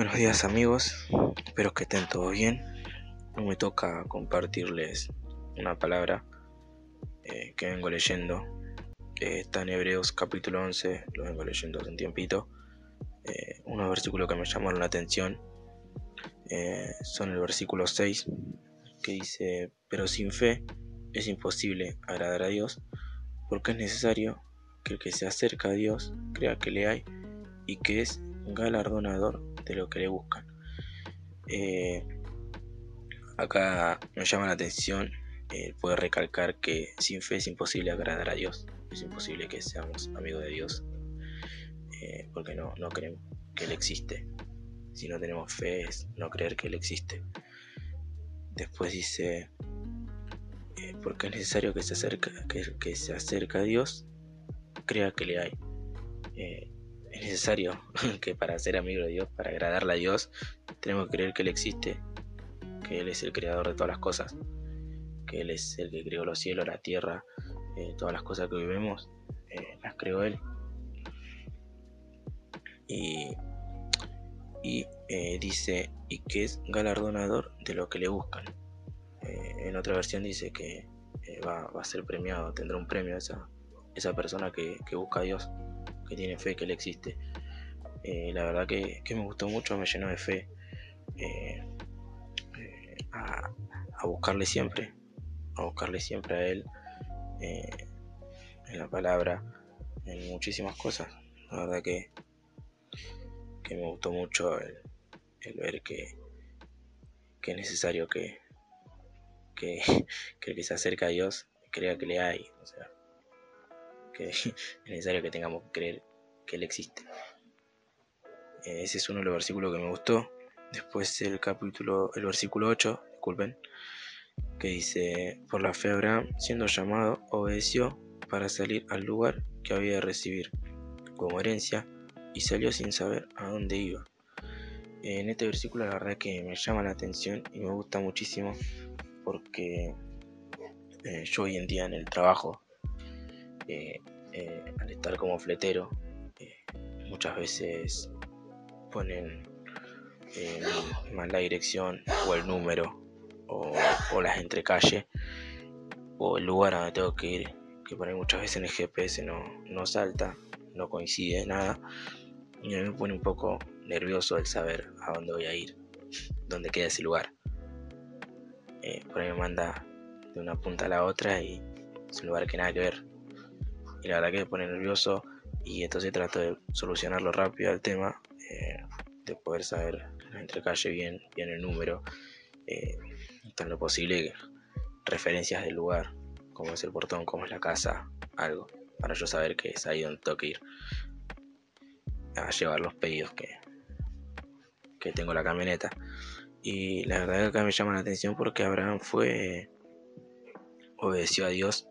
Buenos días amigos, espero que estén todos bien. Hoy me toca compartirles una palabra eh, que vengo leyendo. Eh, está en Hebreos capítulo 11, lo vengo leyendo hace un tiempito. Eh, unos versículos que me llamaron la atención son el versículo 6, que dice, pero sin fe es imposible agradar a Dios, porque es necesario que el que se acerca a Dios crea que le hay y que es galardonador de lo que le buscan. Eh, acá me llama la atención eh, poder recalcar que sin fe es imposible agradar a Dios, es imposible que seamos amigos de Dios, eh, porque no, no creemos que Él existe. Si no tenemos fe es no creer que Él existe. Después dice, porque es necesario que se, acerque que, que se acerca a Dios, crea que le hay es necesario que para ser amigo de Dios, para agradarle a Dios, tenemos que creer que Él existe, que Él es el creador de todas las cosas, que Él es el que creó los cielos, la tierra, eh, todas las cosas que vivimos, eh, las creó Él. Y, eh, dice, y que es galardonador de lo que le buscan. en otra versión dice que va, a ser premiado, tendrá un premio esa, esa persona que busca a Dios que tiene fe que Él existe. Eh, la verdad que, me gustó mucho, me llenó de fe eh, eh, a, buscarle siempre, a buscarle siempre a Él en la palabra, en muchísimas cosas. La verdad que, que me gustó mucho el, ver que, que es necesario que, que, que el que se acerca a Dios crea que le hay. es necesario que tengamos que creer que Él existe. Eh, ese es uno de los versículos que me gustó. Después el capítulo, el versículo 8, disculpen, que dice, por la fe Abraham, siendo llamado, obedeció para salir al lugar que había de recibir como herencia y salió sin saber a dónde iba. En este versículo la verdad que me llama la atención y me gusta muchísimo porque eh, yo hoy en día en el trabajo eh, al estar como fletero, eh, muchas veces ponen eh, mal la dirección o el número o, las entrecalle o el lugar a donde tengo que ir, que por ahí muchas veces en el GPS no, no salta, no coincide nada, y a mí me pone un poco nervioso el saber a dónde voy a ir, dónde queda ese lugar. por ahí me manda de una punta a la otra y es un lugar que nada que ver y la verdad que me pone nervioso y entonces trato de solucionarlo rápido al tema, eh, de poder saber entre calle bien, bien el número, eh, lo posible referencias del lugar, como es el portón, como es la casa, algo, para yo saber que es ahí donde tengo que ir a llevar los pedidos que, que tengo la camioneta. Y la verdad que acá me llama la atención porque Abraham fue, obedeció a Dios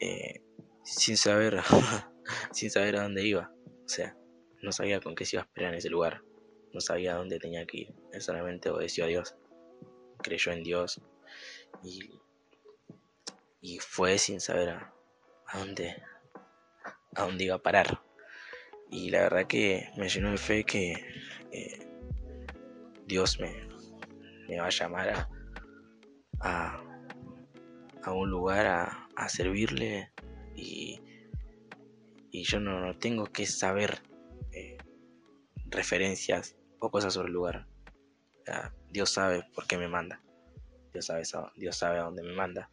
eh, sin saber, sin saber a dónde iba. O sea, no sabía con qué se iba a esperar en ese lugar. No sabía a dónde tenía que ir. Él solamente obedeció a Dios. Creyó en Dios. Y, y fue sin saber a, dónde, a dónde iba a parar. Y la verdad que me llenó de fe que eh, Dios me, me, va a llamar a, a, a un lugar a, a servirle y, yo no, tengo que saber eh, referencias o cosas sobre el lugar. Dios sabe por qué me manda. Dios sabe, Dios sabe a dónde me manda.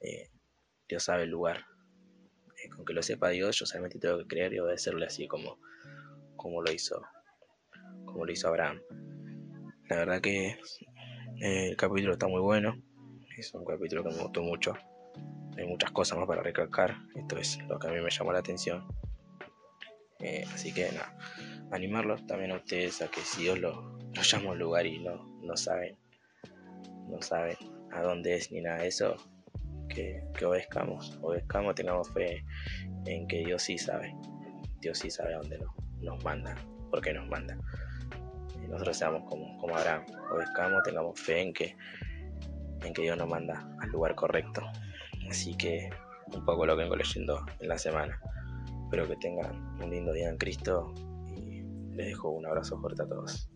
Eh, Dios sabe el lugar. Eh, con que lo sepa Dios, yo solamente tengo que creer y obedecerle así como, como lo hizo como lo hizo Abraham. La verdad que el capítulo está muy bueno. Es un capítulo que me gustó mucho hay muchas cosas más para recalcar. Esto es lo que a mí me llamó la atención. Eh, así que nada, animarlos también a ustedes a que si Dios lo, llama a un lugar y no, no saben, no saben a dónde es ni nada de eso, que, que obedezcamos, obedezcamos, tengamos fe en que Dios sí sabe, Dios sí sabe a dónde nos, nos manda, por qué nos manda. Y nosotros seamos como, como Abraham, obedezcamos, tengamos fe en que, en que Dios nos manda al lugar correcto. Así que un poco lo vengo leyendo en la semana. Espero que tengan un lindo día en Cristo y les dejo un abrazo fuerte a todos.